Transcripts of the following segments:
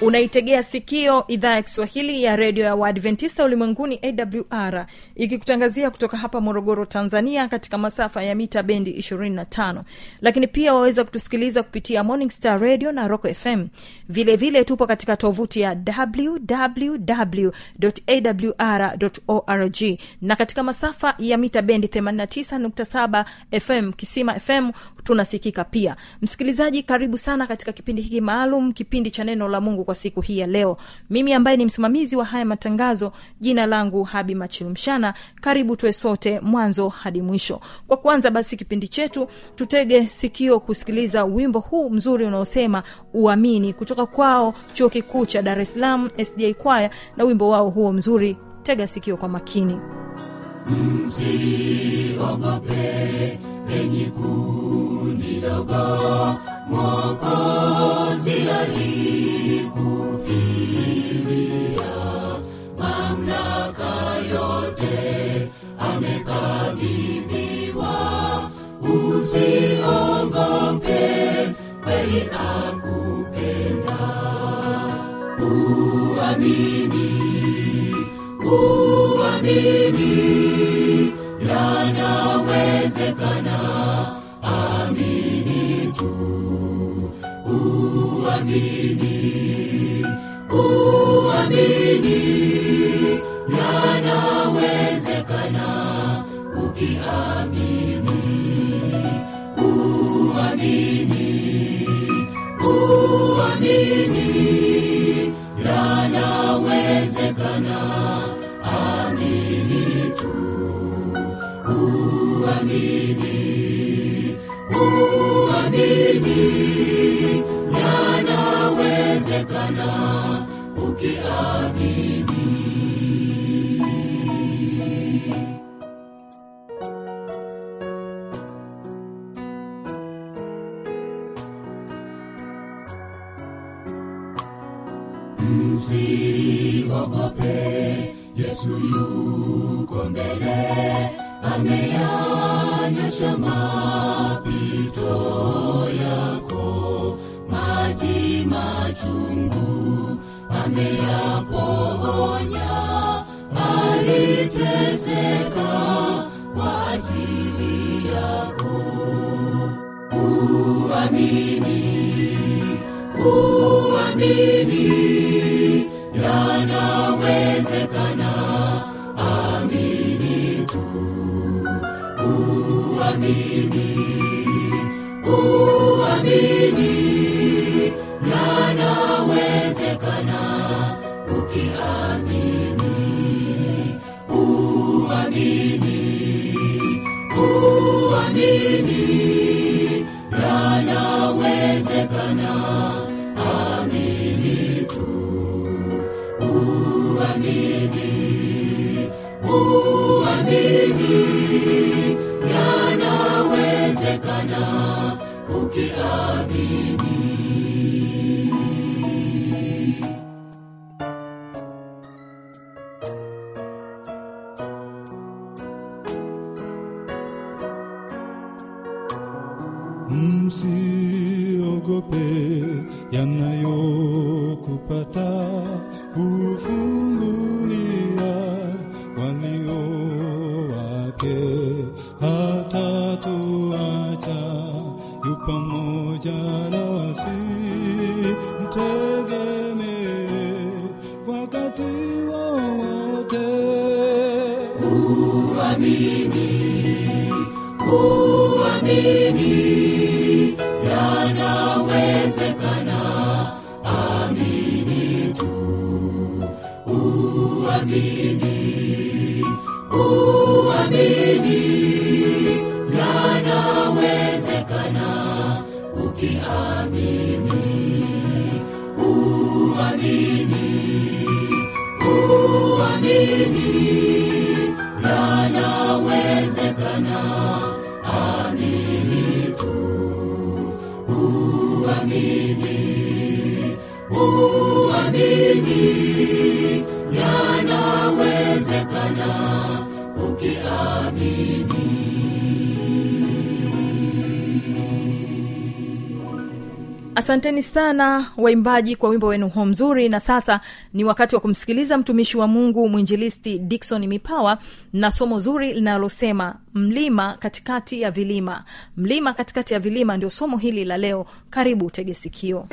unaitegea sikio idhaa ya kiswahili ya redio ya waadventista ulimwenguni awr ikikutangazia kutoka hapa morogoro tanzania katika masafa ya mita bendi 25 lakini pia waweza kutusikiliza kupitia morning star radio na rock fm vilevile vile tupo katika tovuti ya www awr org. Na katika masafa ya mita bendi 89.7 fm kisima fm tunasikika pia. Msikilizaji karibu sana katika kipindi hiki maalum kipindi cha neno la mungu kwa siku hii ya leo. Mimi ambaye ni msimamizi wa haya matangazo jina langu habi machilumshana karibu tuwe sote mwanzo hadi mwisho. Kwa kwanza basi kipindi chetu tutege sikio kusikiliza wimbo huu mzuri unaosema uamini kutoka kwao chuo kikuu cha dar es salaam sda kwaya na wimbo wao huo mzuri tega sikio kwa makini. Msiogope enyi kundi dogo mwokozi alikufilia mamlaka yote amekabidhiwa. Usiogope kweli akupenda uamini uamini yanawezekana amini tu uamini uamini yanawezekana. Ukiamini uamini uamini yanawezekana yanawezekana ukiamini asanteni sana waimbaji kwa wimbo wenu huo mzuri. Na sasa ni wakati wa kumsikiliza mtumishi wa mungu mwinjilisti dikson mipawa na somo zuri linalosema mlima katikati ya vilima. Mlima katikati ya vilima ndio somo hili la leo. Karibu tege sikio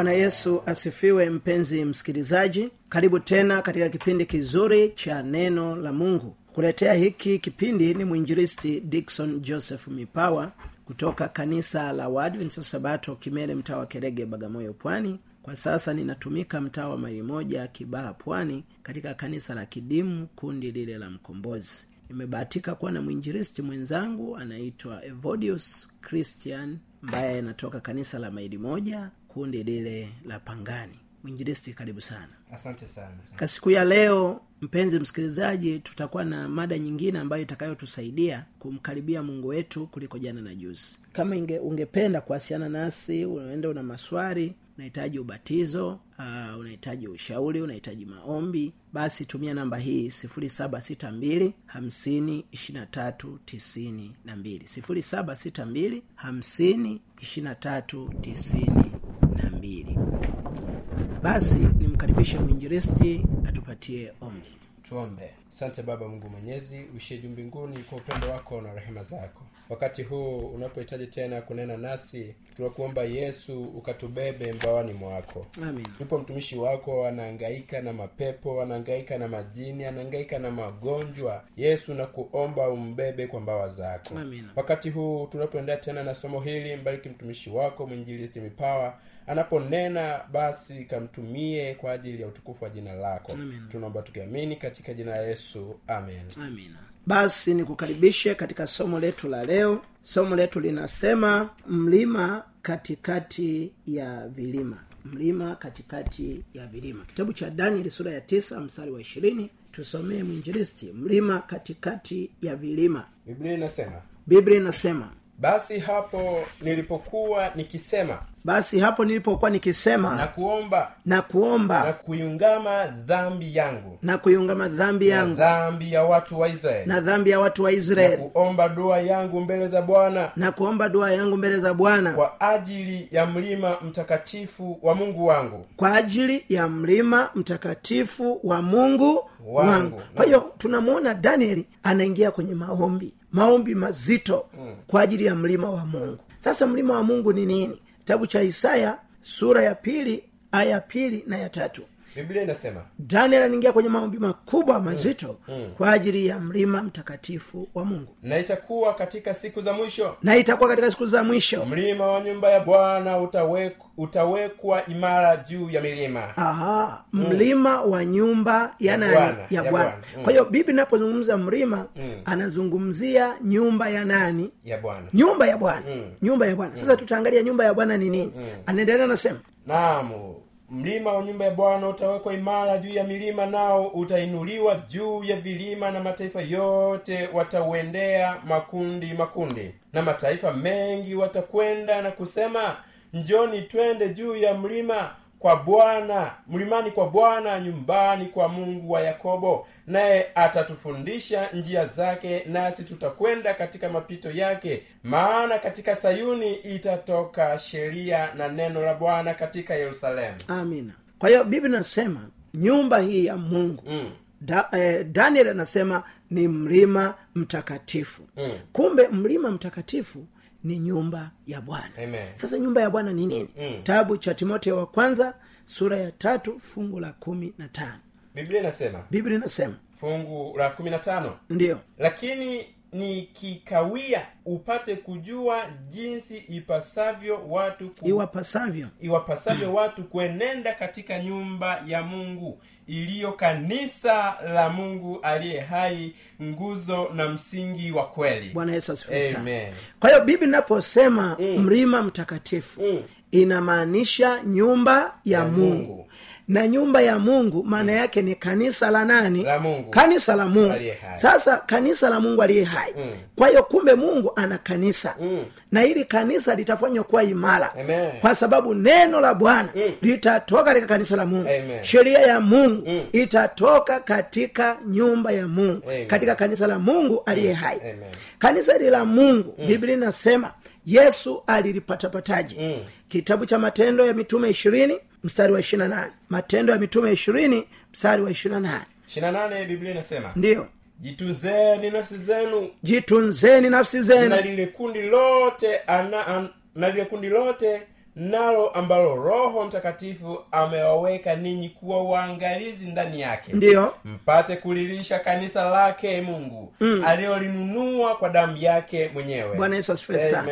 bwana yesu asifiwe mpenzi msikilizaji. Karibu tena katika kipindi kizuri cha neno la mungu. Kuletea hiki kipindi ni mwinjilisti dikson joseph mipawa kutoka kanisa la waadventista sabato kimele mtaa wa kerege bagamoyo pwani. Kwa sasa ninatumika mtaa wa mali moja kibaha pwani katika kanisa la kidimu kundi lile la mkombozi. Nimebahatika kuwa na mwinjilisti mwenzangu anaitwa evodius christian ambaye anatoka kanisa la maili moja kundi lile la pangani. Mwinjilisti karibu sana. Asante sana. Kwa siku ya leo mpenzi msikilizaji tutakuwa na mada nyingine ambayo itakayotusaidia kumkaribia mungu wetu kuliko jana na juzi. Kama inge, ungependa kuwasiliana nasi unaenda una maswari unahitaji ubatizo uh, unahitaji ushauri unahitaji maombi basi tumia namba hii 762 50 23 92 762 50 23 92 basi nimkaribishe mwinjilisti atupatie ombi. Tuombe. Asante baba mungu mwenyezi uishie juu mbinguni kwa upendo wako na rehema zako. Wakati huu unapohitaji tena kunena nasi tunakuomba yesu ukatubebe mbawani mwako. Amin yupo mtumishi wako anaangaika na mapepo anaangaika na majini anaangaika na magonjwa. Yesu nakuomba umbebe kwa mbawa zako. Amina. wakati huu tunapoendea tena na somo hili mbariki mtumishi wako mwinjilisti mipawa anaponena basi kamtumie kwa ajili ya utukufu wa jina lako. Tunaomba tukiamini katika jina la yesu. Amen. Amina basi nikukaribishe katika somo letu la leo. Somo letu linasema mlima katikati ya vilima. Mlima katikati ya vilima. Kitabu cha danieli sura ya tisa mstari wa ishirini. Tusomee mwinjilisti. Mlima katikati ya vilima. Biblia inasema biblia inasema basi hapo nilipokuwa nikisema basi hapo nilipokuwa nikisema na kuomba na kuomba na kuiungama dhambi yangu na kuiungama dhambi na dhambi ya watu wa israeli na dhambi ya watu wa na israeli kuomba dua yangu mbele za bwana na kuomba dua yangu mbele za bwana kwa ajili ya mlima mtakatifu wa mungu wangu. kwa ajili ya mlima mtakatifu wa mungu Wangu. wangu. Kwa hiyo tunamwona danieli anaingia kwenye maombi maombi mazito kwa ajili ya mlima wa mungu. Sasa mlima wa mungu ni nini? Kitabu cha isaya sura ya pili aya ya pili na ya tatu biblia inasema daniel anaingia kwenye maombi makubwa mazito mm. kwa ajili ya mlima mtakatifu wa mungu. na itakuwa katika siku za mwisho. Na itakuwa katika siku za mwisho. Mlima wa nyumba ya bwana utawek, utawekwa imara juu ya milima. Aha, mlima wa nyumba ya Bwana, ya ya bwana. Bwana. Mm. kwa hiyo bibi inapozungumza mlima anazungumzia nyumba ya nani? Ya bwana. Nyumba ya bwana. Mm. nyumba ya bwana. Sasa tutaangalia nyumba ya bwana ni nini. Anaendelea anasema naam mlima wa nyumba ya bwana utawekwa imara juu ya milima nao utainuliwa juu ya vilima na mataifa yote watauendea makundi makundi. Na mataifa mengi watakwenda na kusema njoni twende juu ya mlima kwa bwana mlimani kwa bwana nyumbani kwa mungu wa yakobo naye atatufundisha njia zake nasi tutakwenda katika mapito yake maana katika sayuni itatoka sheria na neno la bwana katika yerusalemu amina kwa hiyo biblia inasema nyumba hii ya mungu mm. da, eh, daniel anasema ni mlima mtakatifu Mm. kumbe mlima mtakatifu ni nyumba ya bwana. Amen. sasa nyumba ya bwana ni nini? Mm. cha timoteo wa kwanza sura ya tatu fungu la kumi na tano. Biblia inasema biblia inasema fungu la kumi na tano. Ndiyo. Lakini nikikawia upate kujua jinsi ipasavyo watu ku... iwapasavyo. iwapasavyo watu kuenenda katika nyumba ya mungu iliyo kanisa la mungu aliye hai nguzo na msingi wa kweli bwana yesu asifiwe sana kwa hiyo bibi inaposema mlima mtakatifu Mm. inamaanisha nyumba ya, Ya mungu. Mungu. Na nyumba ya mungu maana yake ni kanisa la nani La Mungu. kanisa la mungu sasa kanisa la mungu aliye hai Mm. kwa hiyo kumbe mungu ana kanisa Mm. na ili kanisa litafanywa kuwa imara Amen. kwa sababu neno la bwana Mm. litatoka katika kanisa la mungu Amen. sheria ya mungu Mm. itatoka katika nyumba ya mungu Amen. katika kanisa la mungu aliye hai Amen. kanisa hili la mungu mm. biblia inasema yesu alilipatapataji Mm. kitabu cha matendo ya mitume ishirini mstari wa ishirina nane. Matendo ya mitume ishirini mstari wa ishirina nane. 28 biblia inasema ndiyo. Jitunzeni nafsi zenu. Jitunzeni nafsi zenu. Na lile kundi lote ana, an, na lile kundi lote nalo ambalo roho mtakatifu amewaweka ninyi kuwa uangalizi ndani yake. Ndiyo. Mpate kulilisha kanisa lake mungu mm. aliyolinunua kwa damu yake mwenyewe. Bwana yesu asifiwe sana.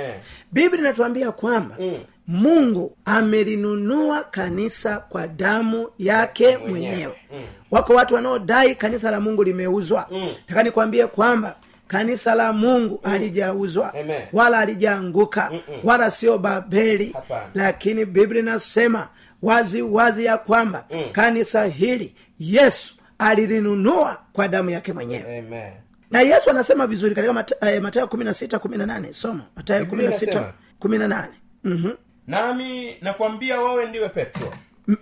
Biblia inatuambia kwamba Mm. Mungu amelinunua kanisa kwa damu yake Mwenyewe. Mm. wako watu wanaodai kanisa la mungu limeuzwa Mm. taka nikwambie kwamba kanisa la mungu halijauzwa wala halijaanguka wala sio babeli Hapa. lakini biblia inasema wazi wazi ya kwamba Mm. kanisa hili yesu alilinunua kwa damu yake mwenyewe Amen. na yesu anasema vizuri katika Mata- eh, matayo kumi na sita kumi na nane soma matayo kumi na sita kumi na nane Mhm. Nami nakwambia wewe ndiwe petro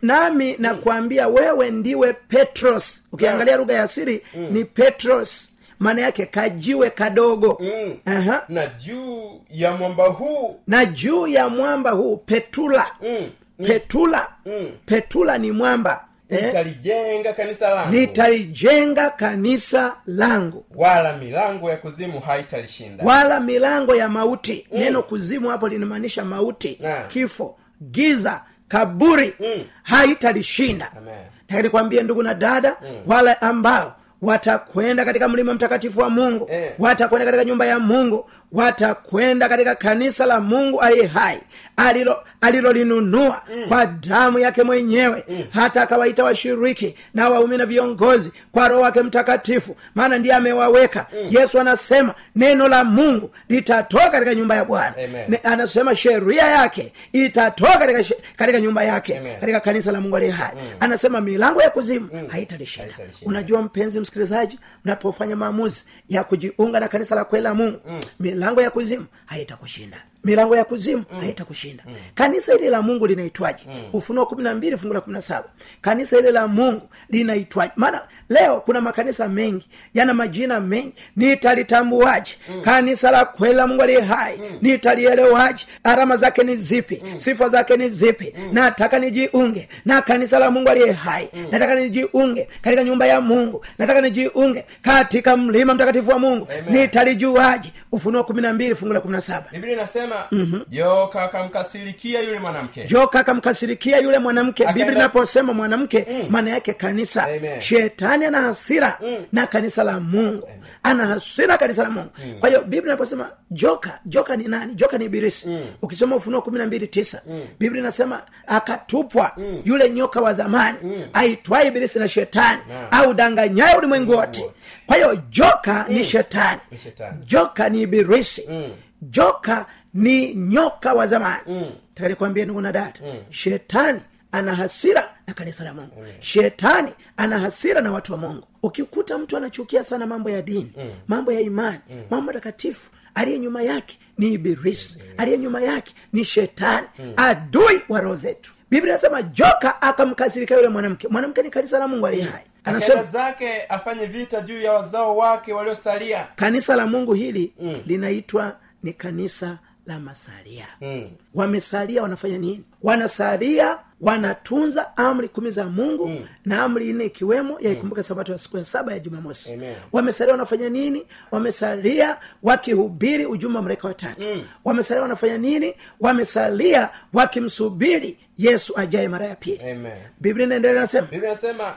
nami nakwambia wewe ndiwe petros ukiangalia lugha ya asiri ni petros maana yake kajiwe kadogo mm. Aha. na juu ya mwamba huu na juu ya mwamba huu petula mm. petula Mm. petula ni mwamba? Nitalijenga kanisa langu. Nitalijenga kanisa langu. Wala milango ya kuzimu haitalishinda. Wala milango ya mauti. Neno kuzimu hapo linamaanisha mauti na. kifo giza kaburi. Mm. haitalishinda. Taka nikwambie ndugu na dada wale ambao watakwenda katika mlima mtakatifu wa mungu Eh. watakwenda katika nyumba ya mungu watakwenda katika kanisa la mungu aliye hai alilo alilolinunua kwa damu yake mwenyewe hata akawaita washiriki na waumi na viongozi kwa roho wake mtakatifu maana ndiye amewaweka. Yesu anasema neno la mungu litatoka katika nyumba ya bwana. Anasema sheria yake itatoka katika, katika nyumba yake Amen. katika kanisa la mungu aliye hai. Anasema milango ya kuzimu haitalishinda Haitalishinda. unajua mpenzi msikilizaji unapofanya maamuzi ya kujiunga na kanisa la kweli la mungu milango ya kuzimu haitakushinda milango ya kuzimu haitakushinda. Kanisa hili la mungu linaitwaje? Ufunuo kumi na mbili fungu la kumi na saba. Kanisa hili la mungu linaitwaje? Maana leo kuna makanisa mengi yana majina mengi. Nitalitambuaje? Kanisa la kweli la mungu aliye hai. Nitalielewaje? Alama zake ni zipi? Sifa zake ni zipi? Nataka nijiunge na kanisa la mungu aliye hai. Nataka nijiunge katika nyumba ya mungu. Nataka nijiunge katika mlima mtakatifu wa mungu. Nitalijuaje? Ufunuo kumi na mbili fungu la kumi na saba. Biblia inasema joka akamkasirikia yule mwanamke. Joka akamkasirikia yule mwanamke. Akaenda- biblia inaposema mwanamke maana yake kanisa. Amen. shetani ana hasira na kanisa la mungu. Ana hasira kanisa la mungu. Kwa hiyo biblia inaposema joka joka ni nani? Joka ni ibilisi. Ukisoma ufunuo kumi na mbili tisa biblia inasema akatupwa yule nyoka wa zamani aitwaye ibilisi na shetani au danganyaye ulimwengu wote. Kwa hiyo joka ni shetani. Shetani. joka ni ibilisi. Joka ni nyoka wa zamani. Mm. takanikwambia ndugu na dada. Mm. shetani ana hasira na kanisa la mungu. Mm. shetani ana hasira na watu wa mungu. Ukikuta mtu anachukia sana mambo ya dini mm. mambo ya imani mm. mambo takatifu aliye nyuma yake ni ibilisi. Aliye nyuma yake ni shetani. Adui wa roho zetu. Biblia inasema joka akamkasirika yule mwanamke. Mwanamke ni kanisa la mungu aliye hai. Anasema zake afanye vita juu ya wazao wake waliosalia. Kanisa la mungu hili mm. linaitwa ni kanisa la masalia. Mm. wamesalia wanafanya nini? Wanasalia wanatunza amri kumi za mungu mm. na amri nne ikiwemo yaikumbuka sabato ya siku ya saba ya jumamosi. Wamesalia wanafanya nini? Wamesalia wakihubiri ujumbe wa malaika watatu. Mm. wamesalia wanafanya nini? Wamesalia wakimsubiri yesu ajaye mara ya pili. Biblia inaendelea nasema biblia inasema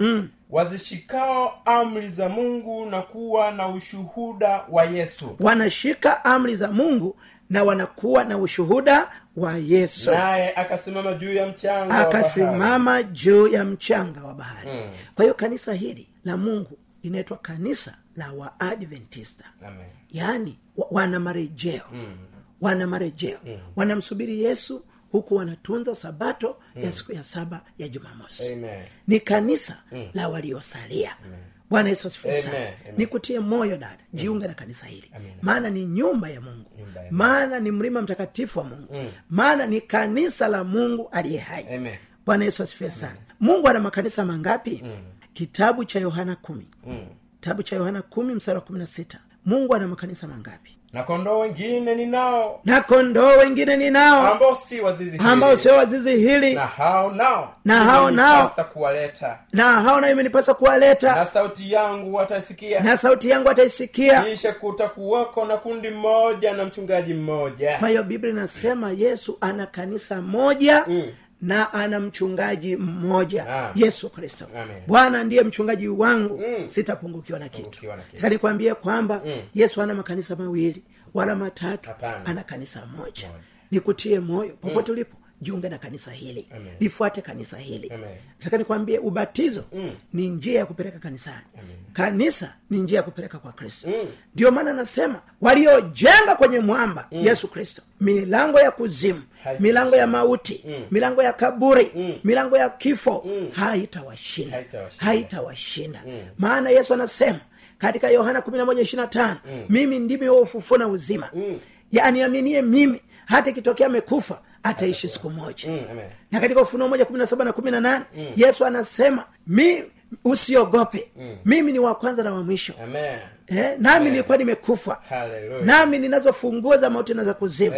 wazishikao amri za mungu na kuwa na ushuhuda wa yesu. Wanashika amri za mungu na wanakuwa na ushuhuda wa yesu naye akasimama juu ya mchanga wa bahari. akasimama juu ya mchanga wa bahari mm. kwa hiyo kanisa hili la mungu linaitwa kanisa la waadventista Amen. yaani wa- wana marejeo mm. wana marejeo mm. wanamsubiri yesu huku wanatunza sabato mm. ya siku ya saba ya jumamosi Amen. ni kanisa mm. la waliosalia bwana yesu asifiwe sana. Nikutie moyo dada jiunge na kanisa hili. Maana ni nyumba ya mungu. Maana ni mlima mtakatifu wa mungu. Maana ni kanisa la mungu aliye hai. Bwana yesu asifiwe sana. Mungu ana makanisa mangapi? Kitabu cha yohana kumi. Mm. kitabu cha yohana kumi msara wa kumi na sita. Mungu ana makanisa mangapi na kondoo wengine ninao. Na kondoo wengine ni nao ambao si wazizi hili. ambao sio wazizi hili. Na hao nao. Na hao nao. imenipasa kuwaleta. Na hao nayo imenipasa kuwaleta. Na sauti yangu wataisikia. Na sauti yangu wataisikia. Kisha kutakuwako na kundi mmoja na mchungaji mmoja. Kwa hiyo biblia inasema yesu ana kanisa moja mm na ana mchungaji mmoja Ah. yesu kristo. Bwana ndiye mchungaji wangu. Mm. sitapungukiwa na kitu. Kanikwambia kwamba mm. Yesu ana makanisa mawili wala matatu ana kanisa moja. Nikutie moyo popote ulipo jiunge na kanisa hili. Amen. lifuate kanisa hili. Nataka nikwambie ubatizo mm. ni njia ya kupeleka kanisani. Kanisa ni njia ya kupeleka kwa kristo. Mm. maana anasema waliojenga kwenye mwamba mm. yesu kristo milango ya kuzimu milango ya mauti Mm. milango ya kaburi Mm. milango ya kifo Mm. haitawashinda Haitawashinda. haitawashinda maana yesu anasema katika yohana 11:25 mimi ndimi ufufuo na uzima Mm. yaaniaminie mimi hata ikitokea amekufa ataishi siku moja Mm, amen. na katika ufunuo moja kumi na saba na kumi na nane yesu anasema mi usiogope mimi ni wa kwanza na wa mwisho Amen. Eh, nami nilikuwa nimekufa. Nami ninazo funguo za mauti na za kuzimu.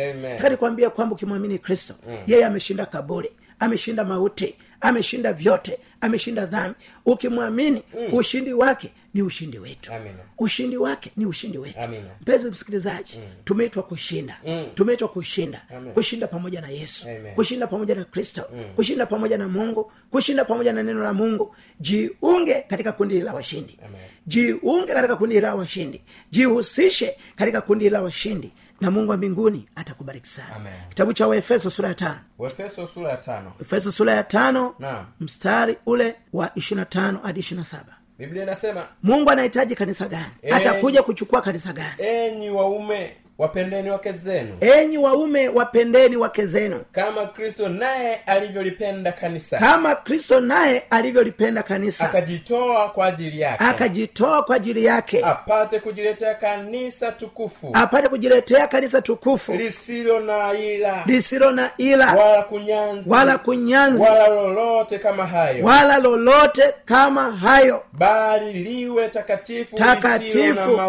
Nikwambia kwamba ukimwamini kristo yeye ameshinda kaburi ameshinda mauti ameshinda vyote ameshinda dhambi. Ukimwamini ushindi wake ni ushindi wetu. Amina. ushindi wake ni ushindi wetu. Mpenzi msikilizaji tumeitwa kushinda. Mm. tumeitwa kushinda. Amen. kushinda pamoja na yesu. Amen. kushinda pamoja na kristo. Kushinda pamoja na mungu. Kushinda pamoja na neno la mungu. Jiunge katika kundi la washindi. Amen. Jiunge katika kundi la washindi. Jihusishe katika kundi la washindi. Na mungu wa mbinguni atakubariki sana. Amen. kitabu cha waefeso sura ya tano. Waefeso sura ya tano. Efeso sura ya tano mstari ule wa ishirina tano hadi ishirina saba. Biblia inasema mungu anahitaji kanisa gani? Atakuja kuchukua kanisa gani? Enyi waume wapendeni wake zenu. Enyi waume wapendeni wake zenu. Kama kristo naye alivyolipenda kanisa. Kama kristo naye alivyolipenda kanisa. Akajitoa kwa ajili yake. Akajitoa kwa ajili yake. Apate kujiletea kanisa tukufu. Apate kujiletea kanisa tukufu. Lisilo na ila. Lisilo na ila. Wala kunyanzi. Wala kunyanzi. Wala lolote kama hayo. Wala lolote kama hayo. Bali liwe takatifu Takatifu.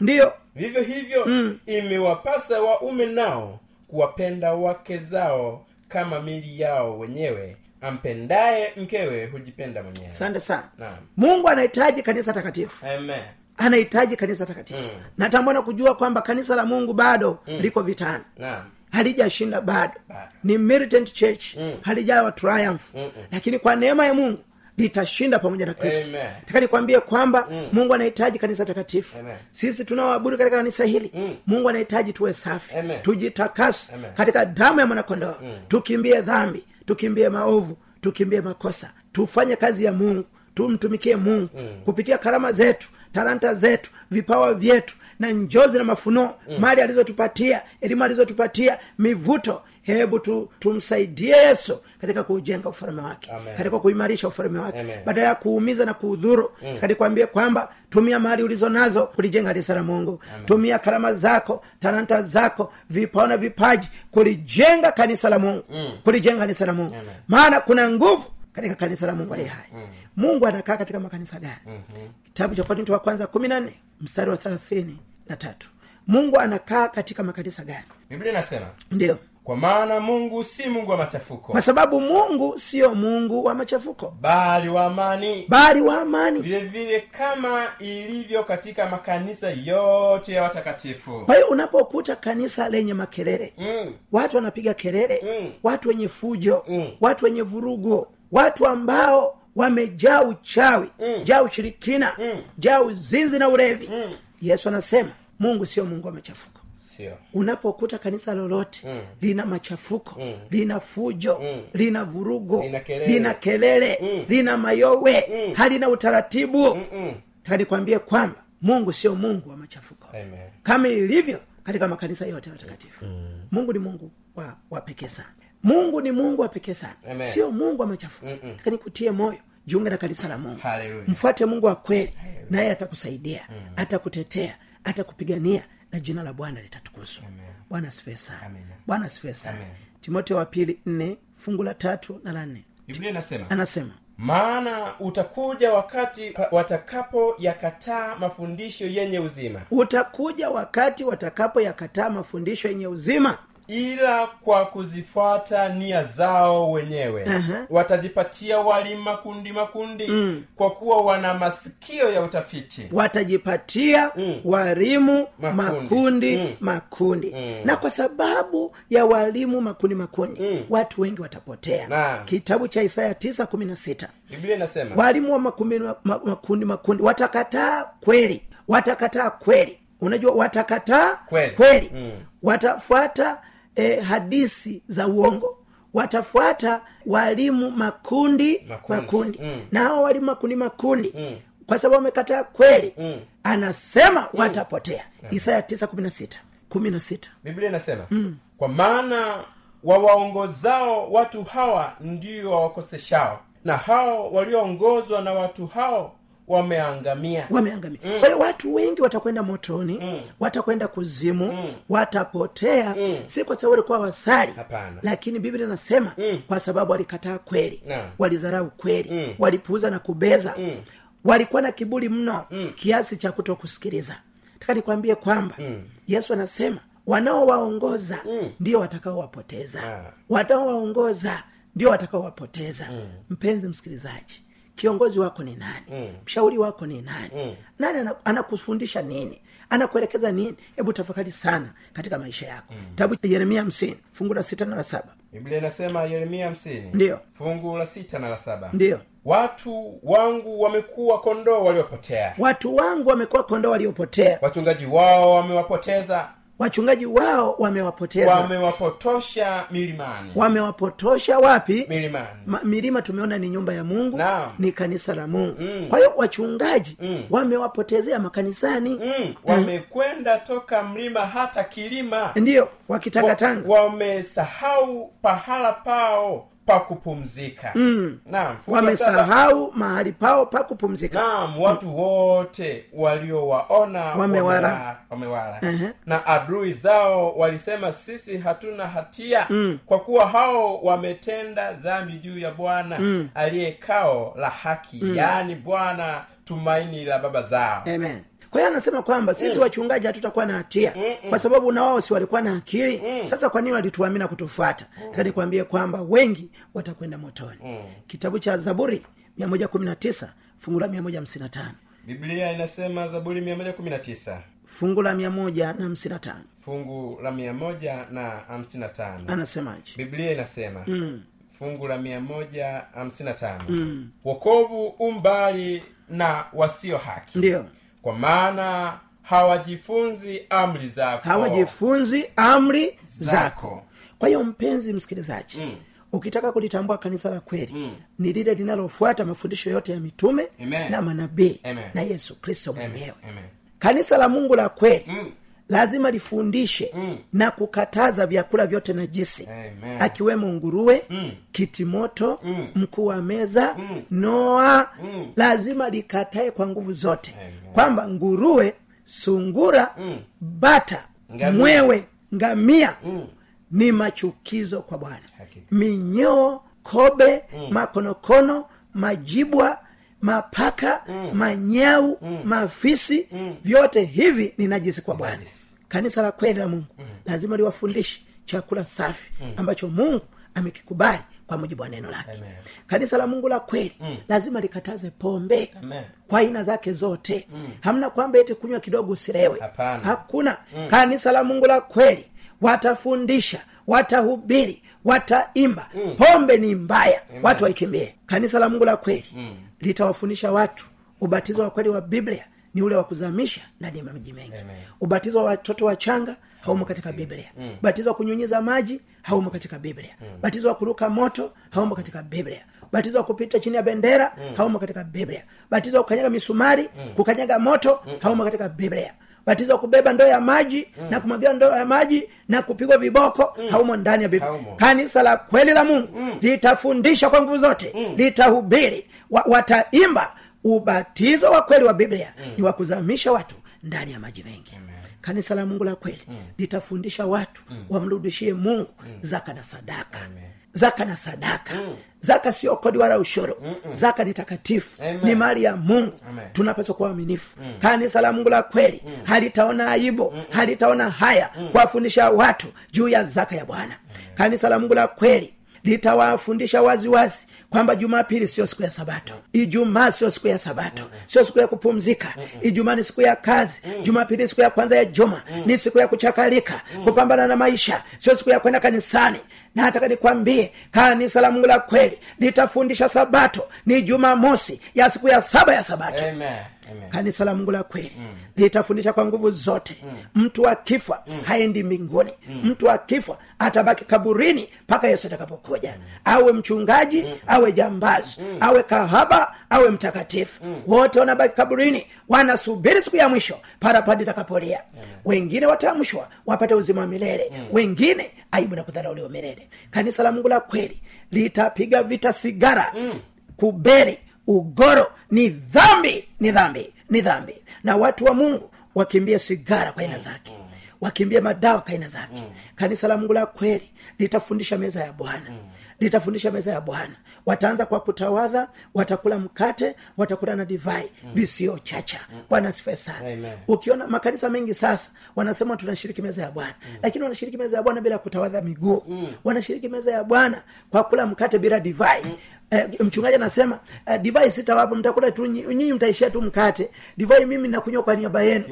ndiyo vivyo hivyo imewapasa waume nao kuwapenda wake zao kama mili yao wenyewe ampendaye mkewe hujipenda mwenyewe asante sana Naam. mungu anahitaji kanisa takatifu Amen. anahitaji kanisa takatifu Mm. natambona kujua kwamba kanisa la mungu bado liko vitani Naam. halijashinda bado ba. ni militant church Mm. halijawa triumph Mm-mm. lakini kwa neema ya mungu litashinda pamoja na kristo. Taka nikwambie kwamba mungu anahitaji kanisa takatifu. Amen. sisi tunaoabudu katika kanisa hili Mm. mungu anahitaji tuwe safi. Amen. tujitakasi katika damu ya mwanakondoo. Tukimbie dhambi tukimbie maovu tukimbie makosa. Tufanye kazi ya mungu tumtumikie mungu. Kupitia karama zetu talanta zetu vipawa vyetu na njozi na mafunuo mali alizotupatia elimu alizotupatia mivuto hebu tu, tumsaidie yesu katika kuujenga ufalme wake Amen. katika kuimarisha ufalme wake Amen. badala ya kuumiza na kuudhuru mm. katika kwamba tumia mali ulizo nazo kulijenga kanisa la mungu tumia karama zako talanta zako vipawa na vipaji kulijenga kanisa la mungu mm. kulijenga kanisa la mungu maana kuna nguvu katika kanisa la mungu aliye hai mm. mungu anakaa katika makanisa gani mm-hmm. kitabu cha korinto wa kwanza kumi na nne mstari wa thelathini na tatu mungu anakaa katika makanisa gani biblia inasema ndio kwa maana mungu si mungu wa machafuko kwa sababu mungu sio mungu wa machafuko bali wa amani bali wa amani vile vile kama ilivyo katika makanisa yote ya watakatifu kwa hiyo unapokuta kanisa lenye makelele mm. watu wanapiga kelele Mm. watu wenye fujo Mm. watu wenye vurugu watu ambao wamejaa uchawi Mm. jaa ushirikina Mm. jaa uzinzi na ulevi Mm. yesu anasema mungu sio mungu wa machafuko sio unapokuta kanisa lolote Mm. lina machafuko Mm. lina fujo Mm. lina vurugo Lina kelele. lina kelele Mm. lina mayowe Mm. halina utaratibu Mm-mm. takanikwambie kwamba mungu sio mungu wa machafuko Amen. kama ilivyo katika makanisa yote ya watakatifu mm. mungu ni mungu wa, wa pekee sana mungu ni mungu wa pekee sana Amen. sio mungu wa machafuko lakini kutie moyo jiunge na kanisa la mungu Hallelujah. mfuate mungu wa kweli naye atakusaidia atakutetea atakupigania na jina la bwana litatukuzwa. Bwana asifiwe sana. Bwana asifiwe sana. Amen. timoteo wa pili nne fungu la tatu na la nne. Biblia inasema anasema maana utakuja wakati watakapo yakataa mafundisho yenye uzima. utakuja wakati watakapoyakataa mafundisho yenye uzima ila kwa kuzifuata nia zao wenyewe Aha. watajipatia walimu makundi makundi mm. kwa kuwa wana masikio ya utafiti watajipatia Mm. walimu Makundi. makundi Mm. makundi Mm. na kwa sababu ya walimu makundi makundi Mm. watu wengi watapotea na. kitabu cha isaya tisa kumi na sita biblia inasema walimu wa makundi, makundi makundi watakataa kweli watakataa kweli unajua watakataa Kweli. kweli. Mm. watafuata eh, hadisi za uongo watafuata walimu makundi Makundi. makundi, Mm. na hao walimu makundi makundi Mm. kwa sababu wamekataa kweli Mm. anasema watapotea isaya tisa kumi na sita kumi na sita biblia inasema mm. kwa maana wawaongozao watu hawa ndio wawakoseshao na hao walioongozwa na watu hao wameangamia wameangamia kwa hiyo watu wengi watakwenda motoni Mm. watakwenda kuzimu Mm. watapotea Mm. si kwa sababu walikuwa wasali Hapana. lakini biblia inasema Mm. kwa sababu walikataa kweli Naam. walidharau kweli Mm. walipuuza na kubeza Mm. walikuwa na kiburi mno Mm. kiasi cha kuto kusikiliza taka nikwambie kwamba Mm. yesu anasema wanaowaongoza Mm. ndio watakaowapoteza Ah. wanaowaongoza ndio watakaowapoteza mpenzi msikilizaji kiongozi wako ni nani? Mm. mshauri wako ni nani? Mm. nani anakufundisha nini? Anakuelekeza nini? Hebu tafakari sana katika maisha yako. Kitabu cha yeremia hamsini fungu la sita na la saba. Biblia inasema yeremia hamsini Ndiyo. fungu la sita na la saba. Ndiyo watu wangu wamekuwa kondoo waliopotea. Watu wangu wamekuwa kondoo waliopotea. Wachungaji wao wamewapoteza wachungaji wao wamewapoteza. Wamewapotosha milimani. Wamewapotosha wapi? Milimani. Ma, milima tumeona ni nyumba ya mungu Naam. ni kanisa la mungu. Mm. kwa hiyo wachungaji Mm. wamewapotezea makanisani. Mm, wamekwenda toka mlima hata kilima. Ndiyo wakitangatanga wamesahau pahala pao pa kupumzika Mm. naam wamesahau mahali pao pa kupumzika naam watu wote waliowaona Wamewala. wamewala, uh-huh. na adui zao walisema sisi hatuna hatia Mm. kwa kuwa hao wametenda dhambi juu ya bwana Mm. aliyekao la haki yaani bwana tumaini la baba zao amen kwa hiyo anasema kwamba sisi wachungaji hatutakuwa na hatia. Mm-mm. kwa sababu na wao si walikuwa na akili. Mm. sasa kwa nini walituamina kutufuata? Mm. nikwambie kwamba wengi watakwenda motoni. Mm. kitabu cha zaburi 119 fungu la 155 biblia inasema zaburi 119 fungu la 155 fungu la 155 anasemaje? Biblia inasema mm. fungu la 155 Mm. wokovu umbali na wasio haki. Ndiyo kwa maana hawajifunzi amri zako hawajifunzi amri zako Zako. kwa hiyo mpenzi msikilizaji Mm. ukitaka kulitambua kanisa la kweli Mm. ni lile linalofuata mafundisho yote ya mitume Amen. na manabii na yesu kristo mwenyewe kanisa la mungu la kweli Mm. Lazima lifundishe mm. na kukataza vyakula vyote najisi Amen. akiwemo nguruwe mm. kitimoto mm. mkuu wa meza mm. noa mm. lazima likatae kwa nguvu zote Amen. kwamba nguruwe sungura mm. bata Ngamia. mwewe ngamia mm. ni machukizo kwa bwana minyoo kobe mm. makonokono majibwa mapaka mm. manyau mm. mafisi mm. vyote hivi ni najisi kwa bwana kanisa la kweli la mungu mm. lazima liwafundishe chakula safi mm. ambacho mungu amekikubali kwa mujibu wa neno lake Amen. kanisa la mungu la kweli mm. lazima likataze pombe Amen. kwa aina zake zote mm. hamna kwamba eti kunywa kidogo usilewe Hapana. hakuna mm. kanisa la mungu la kweli watafundisha watahubiri wataimba mm. pombe ni mbaya Amen. watu waikimbie kanisa la mungu la kweli mm. litawafundisha watu ubatizo wa kweli wa biblia ni ule wa kuzamisha ndani ya maji mengi ubatizo wa watoto wachanga haumo katika biblia mm. batizo wa kunyunyiza maji haumo katika biblia mm. batizo wa kuruka moto haumo katika biblia batizo wa kupita chini ya bendera mm. haumo katika biblia batizo wa kukanyaga misumari mm. kukanyaga moto mm. haumo katika biblia batizo wa kubeba ndoo ya maji mm. na kumwagia ndoo ya maji na kupigwa viboko mm. haumo ndani ya biblia kanisa la kweli la mungu mm. litafundisha kwa nguvu zote mm. litahubiri wa, wataimba ubatizo wa kweli wa biblia mm. ni wa kuzamisha watu ndani ya maji mengi Amen. kanisa la mungu la kweli mm. litafundisha watu mm. wamrudishie mungu mm. zaka na sadaka Amen. Zaka na sadaka mm. zaka sio kodi wala ushoro Mm-mm. zaka ni takatifu Amen. ni mali ya mungu Amen. tunapaswa kuwa waaminifu mm. kanisa la mungu la kweli mm. halitaona aibu mm. halitaona haya mm. kuwafundisha watu juu ya zaka ya bwana kanisa la mungu la kweli litawafundisha wazi wazi kwamba jumapili sio siku ya sabato. Ijumaa sio siku ya sabato. Sio siku ya kupumzika. Ijumaa ni siku ya kazi. Jumapili siku ya kwanza ya juma. Ni siku ya kuchakalika kupambana na maisha. Sio siku ya kwenda kanisani. Na nataka nikwambie kanisa la mungu la kweli litafundisha sabato. Ni jumamosi ya siku ya saba ya sabato. Amen. Kanisa la mungu la kweli mm. litafundisha kwa nguvu zote mm. mtu akifa mm. haendi mbinguni mm. mtu akifa atabaki kaburini mpaka yesu atakapokuja mm. awe mchungaji mm. awe jambazi mm. awe kahaba awe mtakatifu mm. wote wanabaki kaburini wanasubiri siku ya mwisho parapadi itakapolia wengine watamshwa wapate uzima wa milele mm. wengine aibu na kudharauliwa milele kanisa la mungu la kweli litapiga vita sigara mm. kuberi ugoro. Ni dhambi ni dhambi ni dhambi. Na watu wa mungu wakimbie sigara kwa aina zake wakimbie madawa kwa aina zake. Kanisa la mungu la kweli litafundisha meza ya bwana. Litafundisha meza ya bwana. Wataanza kwa kutawadha watakula mkate watakula na divai visio chacha. Bwana asifiwe sana. Ukiona makanisa mengi sasa wanasema tunashiriki meza ya bwana. Mm. lakini wanashiriki meza ya bwana bila kutawadha miguu. Mm. wanashiriki meza ya bwana kwa kula mkate bila divai. Mm. Eh, mchungaji anasema eh, divai sitawapa mtakula tu nyi- nyinyi mtaishia tu mkate. Divai mimi nakunywa kwa niaba yenu.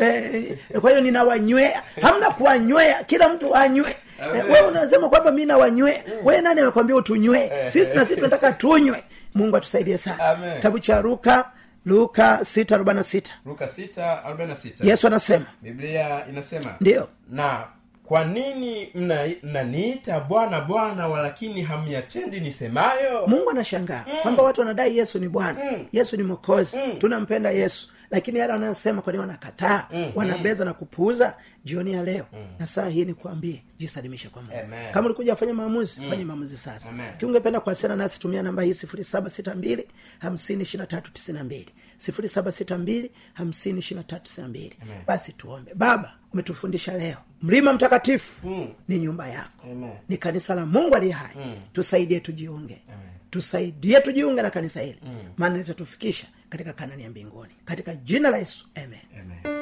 Eh, kwa hiyo ninawanywea. Hamna kuwanywea. Kila mtu anywe. Eh, we unasema kwamba mi nawanywea. We nani amekwambia utunywee? Sisi na sisi tunataka tunywe. Mungu atusaidie sana. Kitabu cha ruka luka sita arobaini na sita. Luka 6:46 yesu anasema. Biblia inasema ndio. Na kwa nini mna- mnaniita bwana bwana walakini hamyatendi nisemayo mungu anashangaa mm. kwamba watu wanadai yesu ni bwana mm. yesu ni mokozi mm. tunampenda yesu lakini yale wanayosema kwani wanakataa mm. wanabeza na kupuuza jioni ya leo. Mm. na saa hii nikuambie jisalimishe kwa mungu. Kama ulikuja afanya maamuzi mm. fanye maamuzi sasa. Amen. kiungependa kuwasiliana nasi tumia namba hii sifuri saba sita mbili hamsini ishiri tatu tisini na mbili. sifuri saba sita mbili hamsini ishiri tatu tisini na mbili. Basi tuombe. Baba umetufundisha leo. Mlima mtakatifu mm. ni nyumba yako. Amen. ni kanisa la mungu aliye hai. Mm. tusaidie tujiunge. Tusaidie tujiunge na kanisa hili. Maana litatufikisha katika kanani ya mbinguni katika jina la yesu amen, amen.